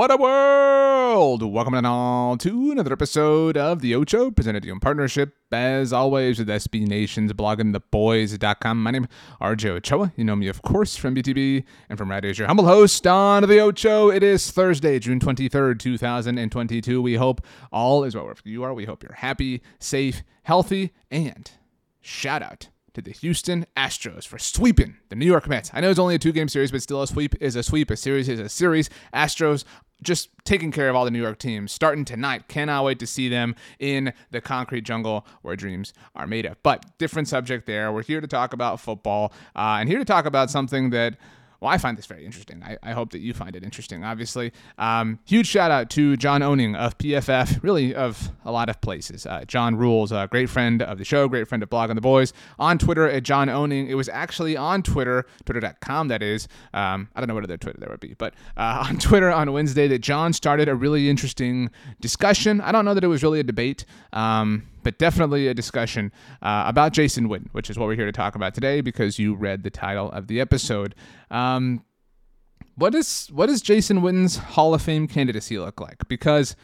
What a world! Welcome and all to another episode of The Ocho, presented to you in partnership, as always, with SB Nation's blogging theboys.com. My name is RJ Ochoa. You know me, of course, from BTB and from Radio your humble host on The Ocho. It is Thursday, June 23rd, 2022. We hope all is well wherever you are. We hope you're happy, safe, healthy, and shout out to the Houston Astros for sweeping the New York Mets. I know it's only a two game series, but still a sweep is a sweep. A series is a series. Astros just taking care of all the New York teams starting tonight. Cannot wait to see them in the concrete jungle where dreams are made of. But different subject there. We're here to talk about football uh, and here to talk about something that well, I find this very interesting. I, I hope that you find it interesting, obviously. Um, huge shout out to John Owning of PFF, really of a lot of places. Uh, John Rules, a great friend of the show, great friend of Blogging the Boys. On Twitter at John Owning. It was actually on Twitter, twitter.com, that is. Um, I don't know what other Twitter there would be, but uh, on Twitter on Wednesday that John started a really interesting discussion. I don't know that it was really a debate. Um, but definitely a discussion uh, about Jason Witten, which is what we're here to talk about today because you read the title of the episode. Um, what is what does Jason Witten's Hall of Fame candidacy look like? Because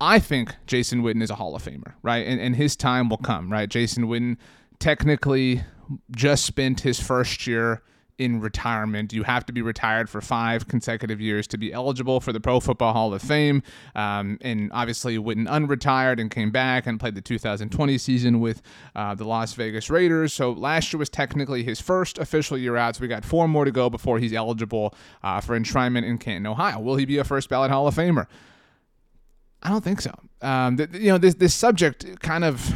I think Jason Witten is a Hall of Famer, right? And, and his time will come, right? Jason Witten technically just spent his first year in retirement. You have to be retired for five consecutive years to be eligible for the Pro Football Hall of Fame. Um, and obviously, Witten unretired and came back and played the 2020 season with uh, the Las Vegas Raiders. So last year was technically his first official year out. So we got four more to go before he's eligible uh, for enshrinement in Canton, Ohio. Will he be a first ballot Hall of Famer? I don't think so. Um, th- you know, this this subject kind of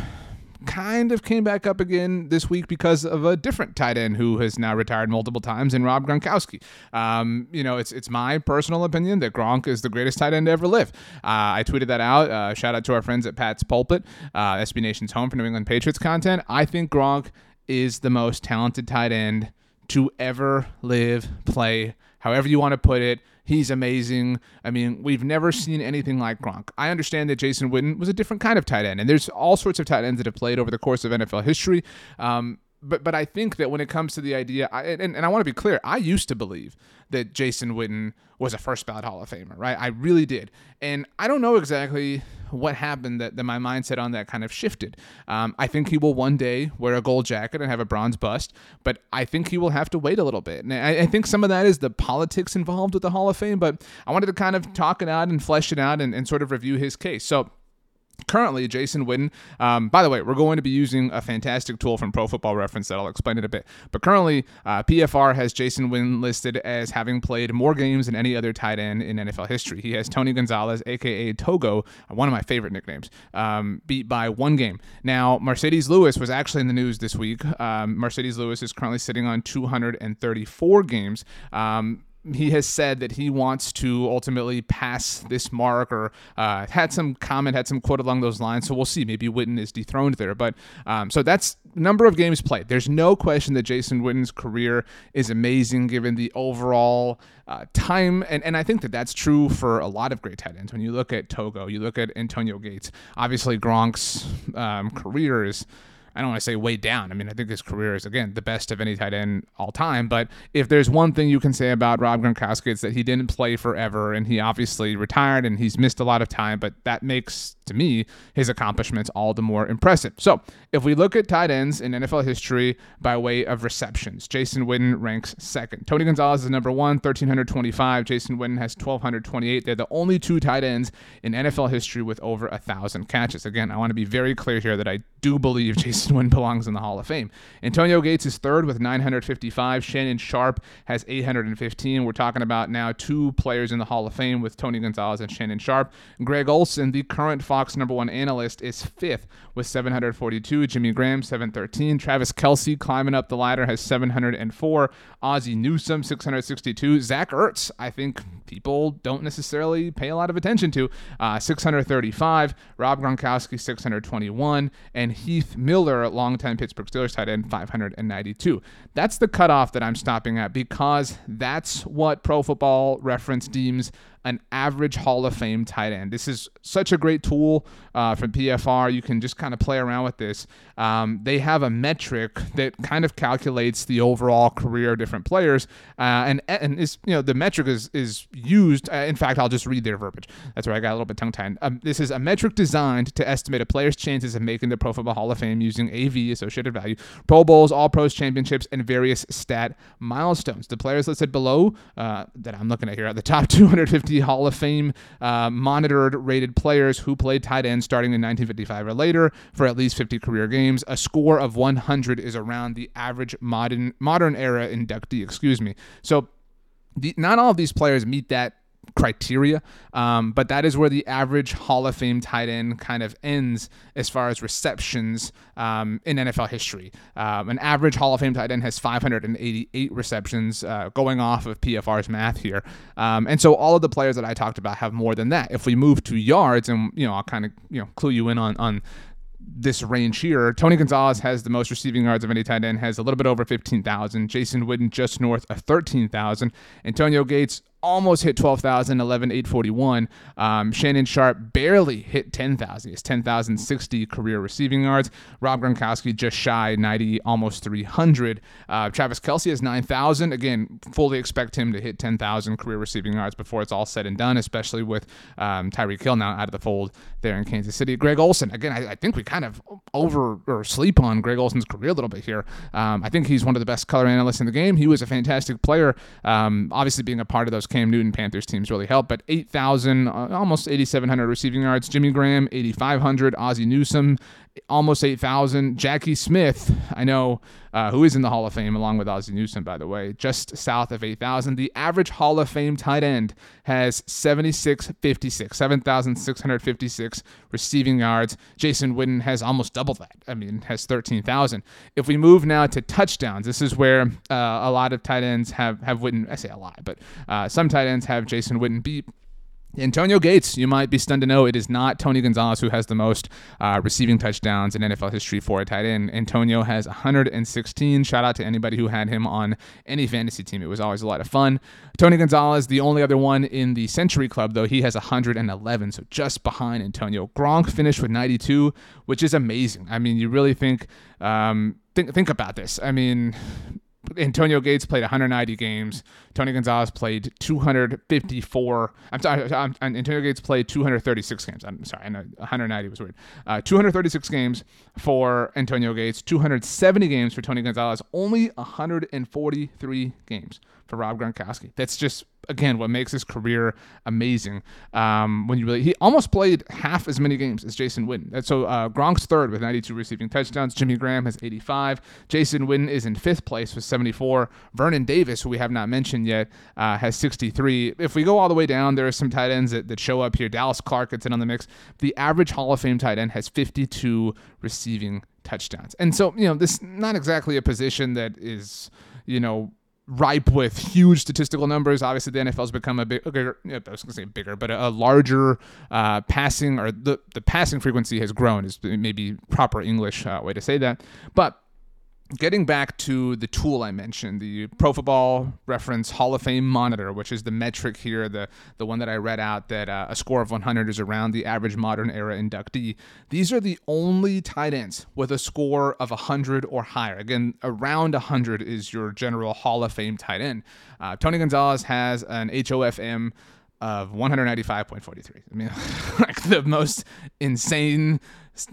kind of came back up again this week because of a different tight end who has now retired multiple times in Rob Gronkowski. Um, you know, it's it's my personal opinion that Gronk is the greatest tight end to ever live. Uh, I tweeted that out. Uh, shout out to our friends at Pat's Pulpit, uh, SB Nation's home for New England Patriots content. I think Gronk is the most talented tight end to ever live, play, however you want to put it. He's amazing. I mean, we've never seen anything like Gronk. I understand that Jason Witten was a different kind of tight end, and there's all sorts of tight ends that have played over the course of NFL history. Um, but but I think that when it comes to the idea, I, and, and I want to be clear, I used to believe that Jason Witten was a first ballot Hall of Famer, right? I really did, and I don't know exactly what happened that, that my mindset on that kind of shifted. Um, I think he will one day wear a gold jacket and have a bronze bust, but I think he will have to wait a little bit. And I, I think some of that is the politics involved with the Hall of Fame, but I wanted to kind of talk it out and flesh it out and, and sort of review his case. So Currently, Jason Witten, um, by the way, we're going to be using a fantastic tool from Pro Football Reference that I'll explain in a bit. But currently, uh, PFR has Jason Witten listed as having played more games than any other tight end in NFL history. He has Tony Gonzalez, aka Togo, one of my favorite nicknames, um, beat by one game. Now, Marcedes Lewis was actually in the news this week. Um, Marcedes Lewis is currently sitting on 234 games. He has said that he wants to ultimately pass this mark or uh, had some comment, had some quote along those lines. So we'll see. Maybe Witten is dethroned there. But um, so that's number of games played. There's no question that Jason Witten's career is amazing given the overall uh, time. And, and I think that that's true for a lot of great tight ends. When you look at Togo, you look at Antonio Gates, obviously Gronk's um, career is I don't want to say way down. I mean, I think his career is again the best of any tight end all time. But if there's one thing you can say about Rob Gronkowski, it's that he didn't play forever, and he obviously retired and he's missed a lot of time. But that makes to me, his accomplishments all the more impressive. So, if we look at tight ends in NFL history by way of receptions, Jason Witten ranks second. Tony Gonzalez is number one, 1,325. Jason Witten has 1,228. They're the only two tight ends in NFL history with over a thousand catches. Again, I want to be very clear here that I do believe Jason Witten belongs in the Hall of Fame. Antonio Gates is third with 955. Shannon Sharpe has 815. We're talking about now two players in the Hall of Fame with Tony Gonzalez and Shannon Sharpe. Greg Olsen, the current Fox number one analyst, is fifth with 742. Jimmy Graham, 713. Travis Kelce climbing up the ladder has 704. Ozzie Newsome, 662. Zach Ertz, I think people don't necessarily pay a lot of attention to, uh, 635. Rob Gronkowski, 621. And Heath Miller, longtime Pittsburgh Steelers tight end, 592. That's the cutoff that I'm stopping at because that's what Pro Football Reference deems an average Hall of Fame tight end. This is such a great tool uh, from PFR. You can just kind of play around with this. Um, they have a metric that kind of calculates the overall career of different players, uh, and and is you know the metric is is used. Uh, in fact, I'll just read their verbiage. That's where I got a little bit tongue tied. Um, this is a metric designed to estimate a player's chances of making the Pro Football Hall of Fame using AV associated value, Pro Bowls, All Pros championships, and various stat milestones. The players listed below uh, that I'm looking at here are the top 250 Hall of Fame uh, monitored rated players who played tight end starting in 1955 or later for at least 50 career games. A score of 100 is around the average modern modern era inductee. Excuse me. So. The, not all of these players meet that criteria. Um, but that is where the average Hall of Fame tight end kind of ends as far as receptions um, in NFL history. Um, an average Hall of Fame tight end has 588 receptions, uh, going off of PFR's math here. Um, and so all of the players that I talked about have more than that. If we move to yards, and you know, I'll kind of you know clue you in on on this range here. Tony Gonzalez has the most receiving yards of any tight end, has a little bit over 15,000. Jason Witten just north of 13,000. Antonio Gates almost hit 12,000, 11,841. Um, Shannon Sharpe barely hit 10,000. He has 10,060 career receiving yards. Rob Gronkowski just shy 90, almost 300. Uh, Travis Kelce has 9,000. Again, fully expect him to hit 10,000 career receiving yards before it's all said and done, especially with um, Tyreek Hill now out of the fold there in Kansas City. Greg Olsen, again, I, I, think we kind of over or sleep on Greg Olsen's career a little bit here. Um, I think he's one of the best color analysts in the game. He was a fantastic player, um, obviously being a part of those Cam Newton Panthers teams really helped. But 8,000, uh, almost 8,700 receiving yards. Jimmy Graham, 8,500. Ozzie Newsome, almost 8,000. Jackie Smith, I know, uh, who is in the Hall of Fame along with Ozzie Newsome, by the way, just south of 8,000. The average Hall of Fame tight end has 7656, 7,656 receiving yards. Jason Witten has almost double that. I mean, has 13,000. If we move now to touchdowns, this is where uh, a lot of tight ends have, have Witten, I say a lot, but uh, some tight ends have Jason Witten beat Antonio Gates, you might be stunned to know it is not Tony Gonzalez who has the most uh, receiving touchdowns in NFL history for a tight end. Antonio has 116. Shout out to anybody who had him on any fantasy team. It was always a lot of fun. Tony Gonzalez, the only other one in the Century Club, though, he has 111, so just behind Antonio. Gronk finished with 92, which is amazing. I mean, you really think um, think think about this. I mean, Antonio Gates played 190 games. Tony Gonzalez played 254. I'm sorry, I'm, Antonio Gates played 236 games. I'm sorry, I know 190 was weird. Uh, 236 games for Antonio Gates, 270 games for Tony Gonzalez, only 143 games for Rob Gronkowski. That's just again what makes his career amazing. Um, when you really he almost played half as many games as Jason Witten. So uh, Gronk's third with 92 receiving touchdowns. Jimmy Graham has 85. Jason Witten is in fifth place with 74. Vernon Davis, who we have not mentioned yet, uh, has 63. If we go all the way down, there are some tight ends that, that show up here. Dallas Clark gets in on the mix. The average Hall of Fame tight end has 52 receiving touchdowns. And so, you know, this not exactly a position that is, you know, ripe with huge statistical numbers. Obviously, the NFL's become a bigger, I was going to say bigger, but a, larger uh, passing or the, the passing frequency has grown, is maybe proper English uh, way to say that. But getting back to the tool I mentioned, the Pro Football Reference Hall of Fame monitor, which is the metric here, the the one that I read out that uh, a score of 100 is around the average modern era inductee. These are the only tight ends with a score of 100 or higher. Again, around 100 is your general Hall of Fame tight end. Uh, Tony Gonzalez has an HOFM of 195.43. I mean, like the most insane,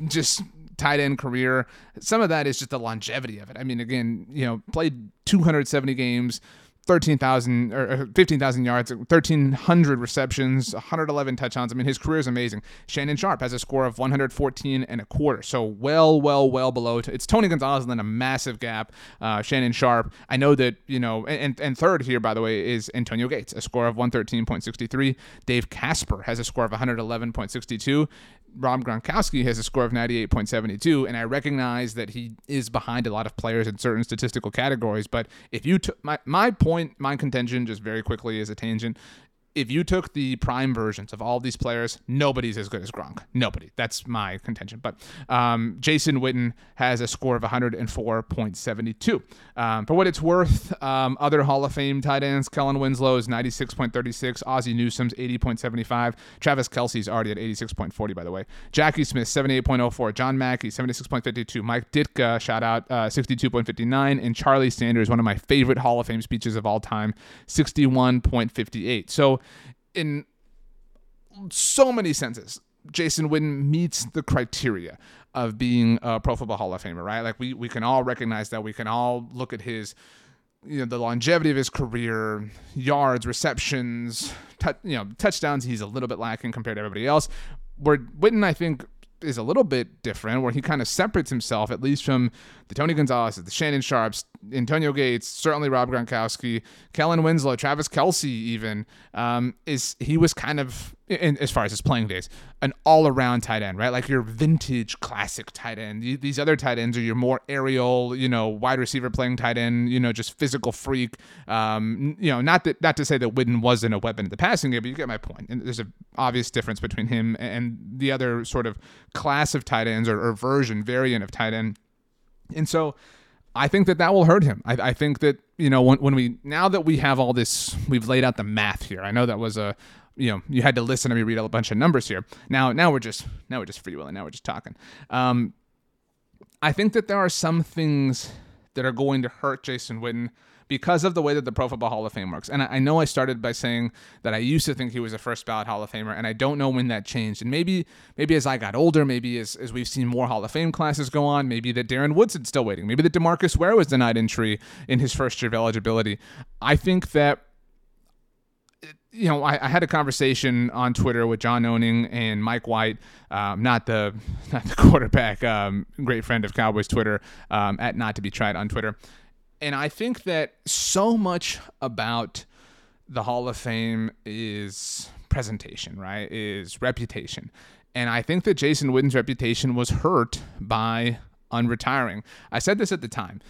just tight end career. Some of that is just the longevity of it. I mean, again, you know, played 270 games, 13,000 or 15,000 yards, 1,300 receptions, 111 touchdowns. I mean, his career is amazing. Shannon Sharpe has a score of 114 and a quarter. So well, well, well below. It's Tony Gonzalez and then a massive gap. Uh, Shannon Sharpe. I know that, you know, and, and third here, by the way, is Antonio Gates, a score of 113.63. Dave Casper has a score of 111.62. Rob Gronkowski has a score of 98.72, and I recognize that he is behind a lot of players in certain statistical categories. But if you took my my point, my contention, just very quickly as a tangent, if you took the prime versions of all these players, nobody's as good as Gronk. Nobody. That's my contention. But um, Jason Witten has a score of 104.72. Um, for what it's worth, um, other Hall of Fame tight ends, Kellen Winslow is 96.36, Ozzie Newsome's 80.75, Travis Kelce's already at 86.40, by the way. Jackie Smith, 78.04, John Mackey, 76.52, Mike Ditka, shout out, uh, 62.59, and Charlie Sanders, one of my favorite Hall of Fame speeches of all time, 61.58. So in so many senses, Jason Witten meets the criteria of being a Pro Football Hall of Famer, right? Like we we can all recognize that. We can all look at his you know the longevity of his career, yards, receptions, tu- you know touchdowns. He's a little bit lacking compared to everybody else. Where Witten, I think, is a little bit different, where he kind of separates himself, at least from the Tony Gonzalez, the Shannon Sharpes, Antonio Gates, certainly Rob Gronkowski, Kellen Winslow, Travis Kelce, even um, is he was kind of in, as far as his playing days, an all-around tight end, right? Like your vintage classic tight end. These other tight ends are your more aerial, you know, wide receiver playing tight end, you know, just physical freak. Um, you know, not that not to say that Witten wasn't a weapon in the passing game, but you get my point. And there's an obvious difference between him and the other sort of class of tight ends or, or version variant of tight end. And so I think that that will hurt him. I, I, think that you know when, when we now that we have all this, we've laid out the math here. I know that was a you know you had to listen to me read a bunch of numbers here. Now now we're just now we're just freewheeling. Now we're just talking. Um, I think that there are some things that are going to hurt Jason Witten because of the way that the Pro Football Hall of Fame works. And I, know I started by saying that I used to think he was a first ballot Hall of Famer, and I don't know when that changed. And maybe maybe as I got older, maybe as, as we've seen more Hall of Fame classes go on, maybe that Darren Woodson's still waiting, maybe that Demarcus Ware was denied entry in his first year of eligibility. I think that you know, I, I, had a conversation on Twitter with John Owning and Mike White, um, not the not the quarterback, um, great friend of Cowboys Twitter, um, at not to be tried on Twitter, and I think that so much about the Hall of Fame is presentation, right? Is reputation. And I think that Jason Witten's reputation was hurt by unretiring. I said this at the time.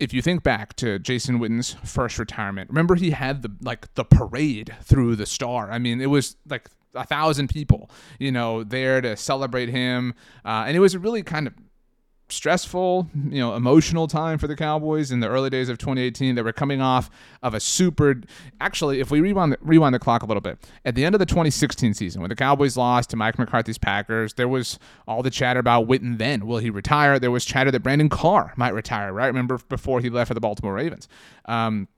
If you think back to Jason Witten's first retirement, remember he had the like the parade through the star. I mean, it was like a thousand people, you know, there to celebrate him, uh, and it was really kind of stressful, you know, emotional time for the Cowboys in the early days of 2018. They were coming off of a super. Actually, if we rewind the, rewind the clock a little bit, at the end of the 2016 season, when the Cowboys lost to Mike McCarthy's Packers, there was all the chatter about Witten. Then will he retire? There was chatter that Brandon Carr might retire. Right? Remember before he left for the Baltimore Ravens. Um,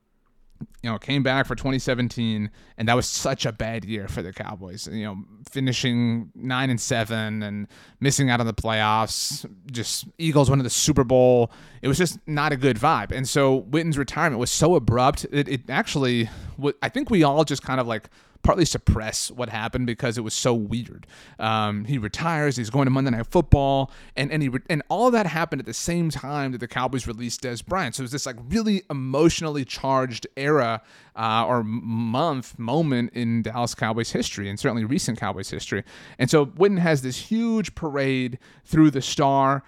you know, came back for 2017, and that was such a bad year for the Cowboys. You know, finishing nine and seven and missing out on the playoffs. Just Eagles went to the Super Bowl. It was just not a good vibe. And so Witten's retirement was so abrupt. It, it actually, I think we all just kind of like partly suppress what happened because it was so weird. Um, he retires. He's going to Monday Night Football, and and he re- and all that happened at the same time that the Cowboys released Dez Bryant. So it was this like really emotionally charged era uh, or month moment in Dallas Cowboys history, and certainly recent Cowboys history. And so Witten has this huge parade through the Star.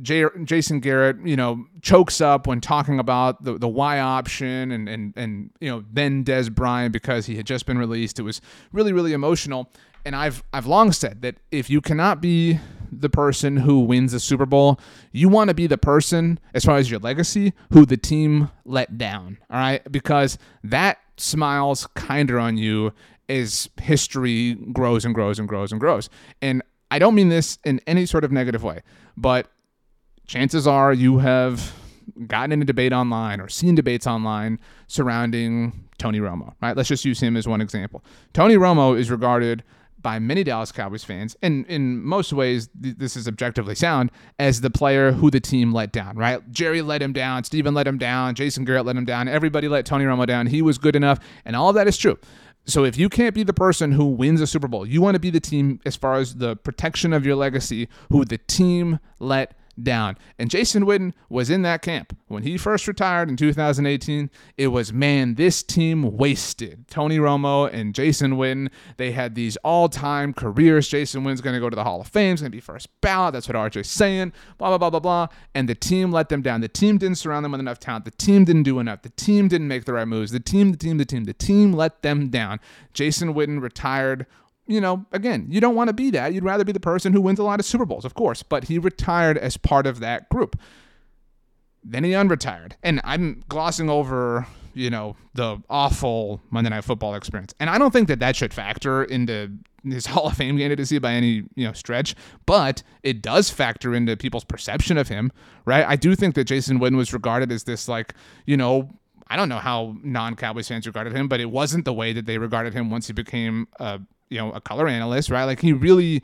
J- Jason Garrett, you know, chokes up when talking about the, the Y option and, and, and, you know, then Dez Bryant because he had just been released. It was really, really emotional. And I've, I've long said that if you cannot be the person who wins the Super Bowl, you want to be the person, as far as your legacy, who the team let down. All right. Because that smiles kinder on you as history grows and grows and grows and grows. And I don't mean this in any sort of negative way, but chances are you have gotten in a debate online or seen debates online surrounding Tony Romo, right? Let's just use him as one example. Tony Romo is regarded by many Dallas Cowboys fans, and in most ways, th- this is objectively sound, as the player who the team let down, right? Jerry let him down, Stephen let him down, Jason Garrett let him down, everybody let Tony Romo down. He was good enough, and all that is true. So if you can't be the person who wins a Super Bowl, you want to be the team as far as the protection of your legacy, who the team let down. And Jason Witten was in that camp. When he first retired in 2018, it was, man, this team wasted. Tony Romo and Jason Witten, they had these all time careers. Jason Witten's going to go to the Hall of Fame, he's going to be first ballot. That's what RJ's saying, blah, blah, blah, blah, blah. And the team let them down. The team didn't surround them with enough talent. The team didn't do enough. The team didn't make the right moves. The team, the team, the team, the team let them down. Jason Witten retired you know, again, you don't want to be that. You'd rather be the person who wins a lot of Super Bowls, of course, but he retired as part of that group. Then he unretired. And I'm glossing over, you know, the awful Monday Night Football experience. And I don't think that that should factor into his Hall of Fame candidacy by any, you know, stretch, but it does factor into people's perception of him, right? I do think that Jason Witten was regarded as this, like, you know, I don't know how non Cowboys fans regarded him, but it wasn't the way that they regarded him once he became a you know a color analyst, right? Like he really,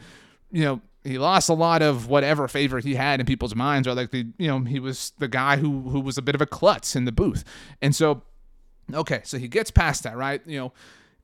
you know, he lost a lot of whatever favor he had in people's minds, or like the you know he was the guy who who was a bit of a klutz in the booth, and so okay, so he gets past that, right? You know.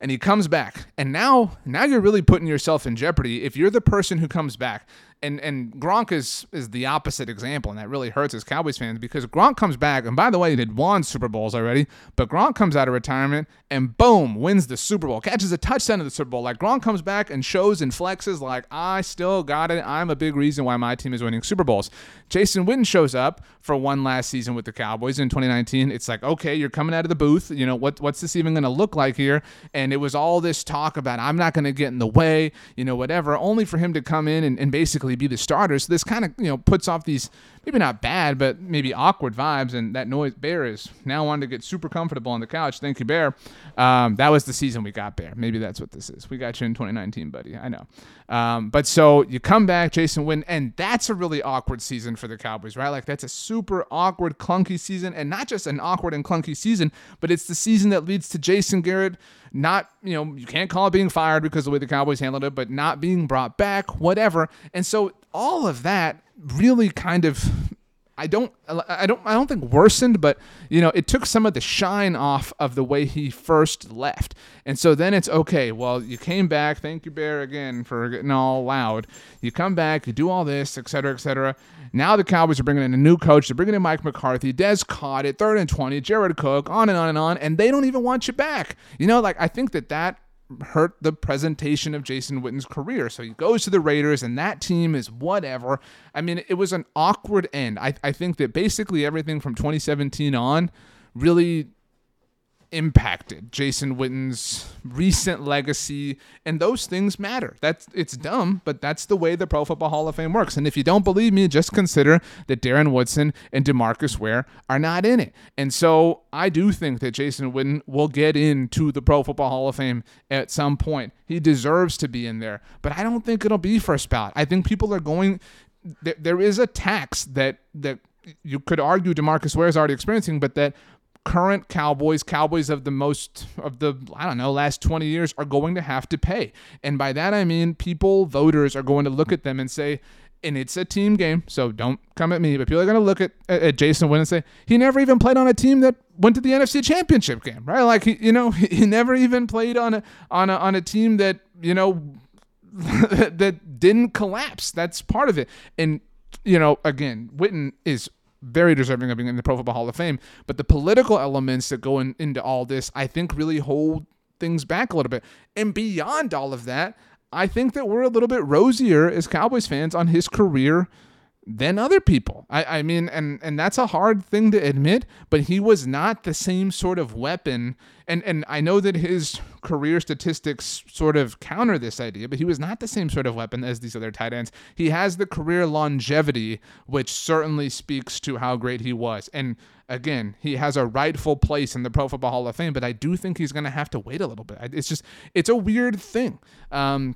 And he comes back, and now, now you're really putting yourself in jeopardy if you're the person who comes back and and Gronk is is the opposite example, and that really hurts as Cowboys fans because Gronk comes back, and by the way, he did one Super Bowls already, but Gronk comes out of retirement and boom, wins the Super Bowl, catches a touchdown in the Super Bowl. Like Gronk comes back and shows and flexes like I still got it. I'm a big reason why my team is winning Super Bowls. Jason Witten shows up for one last season with the Cowboys in 2019. It's like okay, you're coming out of the booth. You know what what's this even going to look like here? And it was all this talk about I'm not going to get in the way, you know, whatever. Only for him to come in and, and basically be the starter. So this kind of you know puts off these maybe not bad, but maybe awkward vibes. And that noise Bear is now wanting to get super comfortable on the couch. Thank you, Bear. Um, that was the season we got Bear. Maybe that's what this is. We got you in 2019, buddy. I know. Um, but so you come back, Jason Witten, and that's a really awkward season for the Cowboys, right? Like that's a super awkward, clunky season, and not just an awkward and clunky season, but it's the season that leads to Jason Garrett not, you know, you can't call it being fired because the way the Cowboys handled it, but not being brought back, whatever. And so all of that really kind of I don't I don't I don't think worsened, but you know, it took some of the shine off of the way he first left. And so then it's okay, well, you came back, thank you Bear again for getting all loud. You come back, you do all this, et cetera, et cetera. Now the Cowboys are bringing in a new coach, they're bringing in Mike McCarthy, Dez caught it, third and 20, Jared Cook, on and on and on, and they don't even want you back. You know, like I think that that hurt the presentation of Jason Witten's career. So he goes to the Raiders, and that team is whatever. I mean, it was an awkward end. I, I think that basically everything from 2017 on really impacted Jason Witten's recent legacy, and those things matter. That's it's dumb, but that's the way the Pro Football Hall of Fame works. And if you don't believe me, just consider that Darren Woodson and Demarcus Ware are not in it. And so I do think that Jason Witten will get into the Pro Football Hall of Fame at some point. He deserves to be in there, but I don't think it'll be first ballot. I think people are going. There is a tax that that you could argue Demarcus Ware is already experiencing, but that current Cowboys, Cowboys of the most of the I don't know last 20 years are going to have to pay. And by that I mean people, voters are going to look at them and say and it's a team game, so don't come at me. But people are going to look at, at Jason Witten and say he never even played on a team that went to the NFC Championship game, right? Like he, you know, he never even played on a on a on a team that you know that didn't collapse. That's part of it. And you know, again, Witten is very deserving of being in the Pro Football Hall of Fame. But the political elements that go in, into all this, I think, really hold things back a little bit. And beyond all of that, I think that we're a little bit rosier as Cowboys fans on his career than other people. I, I mean, and and that's a hard thing to admit, but he was not the same sort of weapon. And and I know that his career statistics sort of counter this idea, but he was not the same sort of weapon as these other tight ends. He has the career longevity, which certainly speaks to how great he was. And again, he has a rightful place in the Pro Football Hall of Fame, but I do think he's going to have to wait a little bit. It's just it's a weird thing. Um,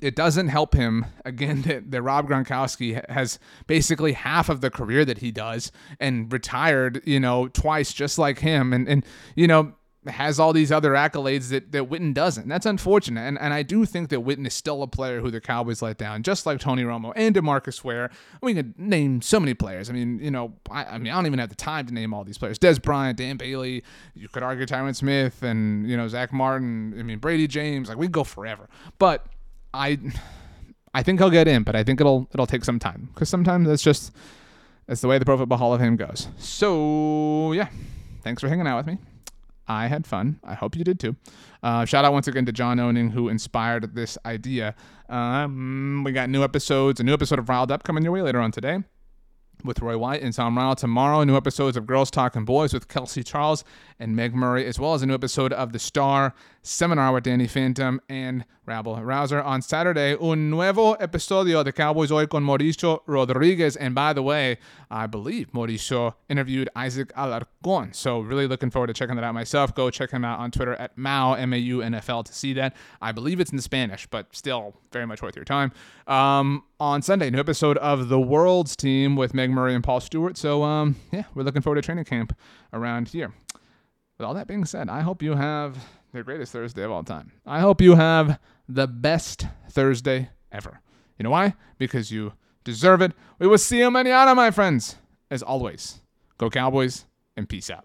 it doesn't help him again that, that Rob Gronkowski has basically half of the career that he does and retired, you know, twice just like him. And and you know, has all these other accolades that, that Witten doesn't. That's unfortunate. And, and I do think that Witten is still a player who the Cowboys let down, just like Tony Romo and DeMarcus Ware. We could name so many players. I mean, you know, I, I mean, I don't even have the time to name all these players. Dez Bryant, Dan Bailey, you could argue Tyron Smith and, you know, Zack Martin. I mean, Bradie James. Like, we go forever. But I. I think he'll get in, but I think it'll it'll take some time because sometimes it's just it's the way the Pro Football Hall of Fame goes. So yeah, thanks for hanging out with me. I had fun. I hope you did too. Uh, shout out once again to John Owning who inspired this idea. Um, we got new episodes, a new episode of Riled Up coming your way later on today with Roy White and Tom Ryle. Tomorrow, new episodes of Girls Talking Boys with Kelsey Charles and Meg Murray, as well as a new episode of The Star Seminar with Danny Phantom and Rabble Rouser. On Saturday, un nuevo episodio de Cowboys Hoy con Mauricio Rodriguez. And by the way, I believe Mauricio interviewed Isaac Alarcon. So really looking forward to checking that out myself. Go check him out on Twitter at Mau, M-A-U, N-F-L to see that. I believe it's in Spanish, but still very much worth your time. Um, on Sunday, new episode of The World's Team with Meg Murray and Paul Stewart. So um, yeah, we're looking forward to training camp around here. With all that being said, I hope you have the greatest Thursday of all time. I hope you have the best Thursday ever. You know why? Because you deserve it. We will see you mañana, my friends. As always, go Cowboys and peace out.